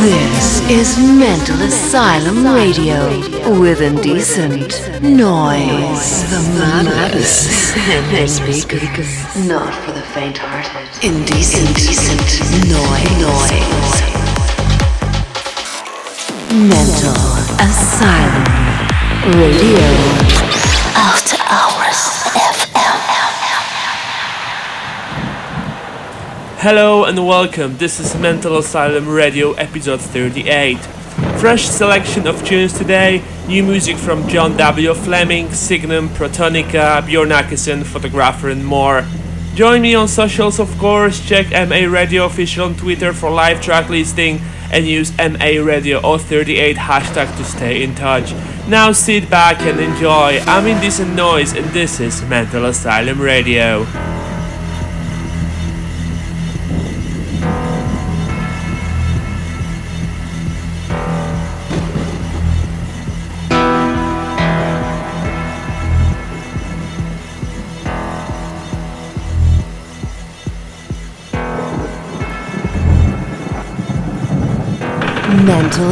This is Mental Asylum Radio with indecent noise. The in the speakers. Not for the faint-hearted. Indecent, indecent noise. Mental Asylum Radio. After Hours FM. Hello and welcome. This is Mental Asylum Radio episode 38. Fresh selection of tunes today. New music from John 00 Fleming, Signum, Protonica, Bjorn Akesson, photographer, and more. Join me on socials, of course. Check MA Radio official on Twitter for live track listing and use MA Radio 038 hashtag to stay in touch. Now sit back and enjoy. I'm Indecent Noise and this is Mental Asylum Radio.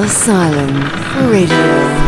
Asylum Radio.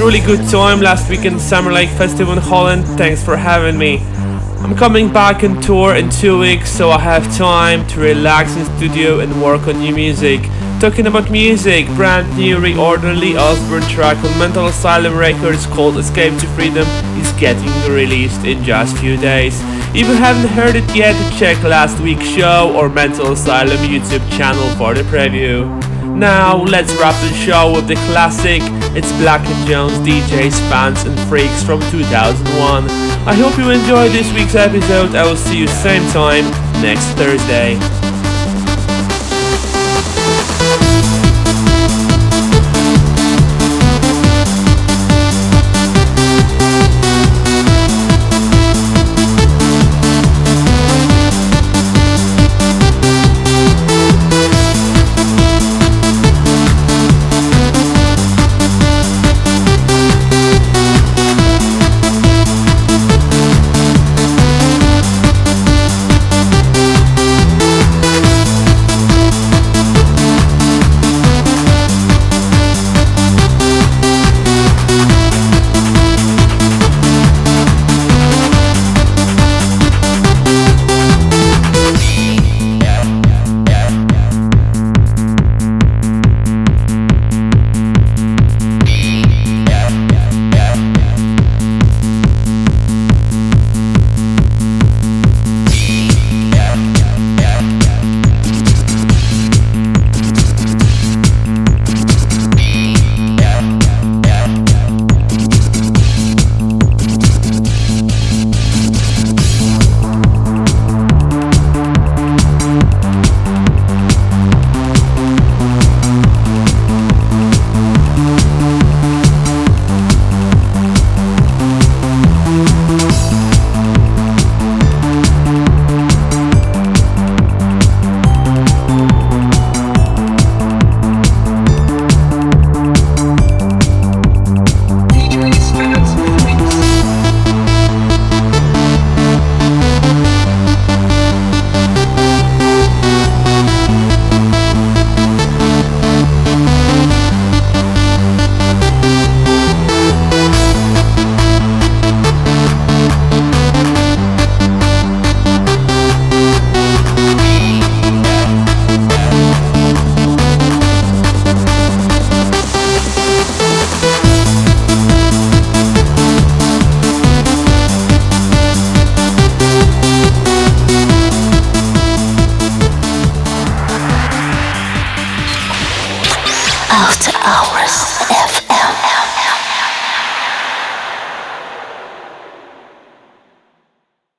Really good time last weekend Summer Lake Festival in Holland. Thanks for having me. I'm coming back on tour in two weeks, so I have time to relax in studio and work on new music. Talking about music, brand new reordered Lee Osborne track on Mental Asylum Records called Escape to Freedom is getting released in just few days. If you haven't heard it yet, check last week's show or Mental Asylum YouTube channel for the preview. Now let's wrap the show with the classic it's Blank and Jones DJs, fans and freaks from 2001. I hope you enjoyed this week's episode. I will see you same time next Thursday.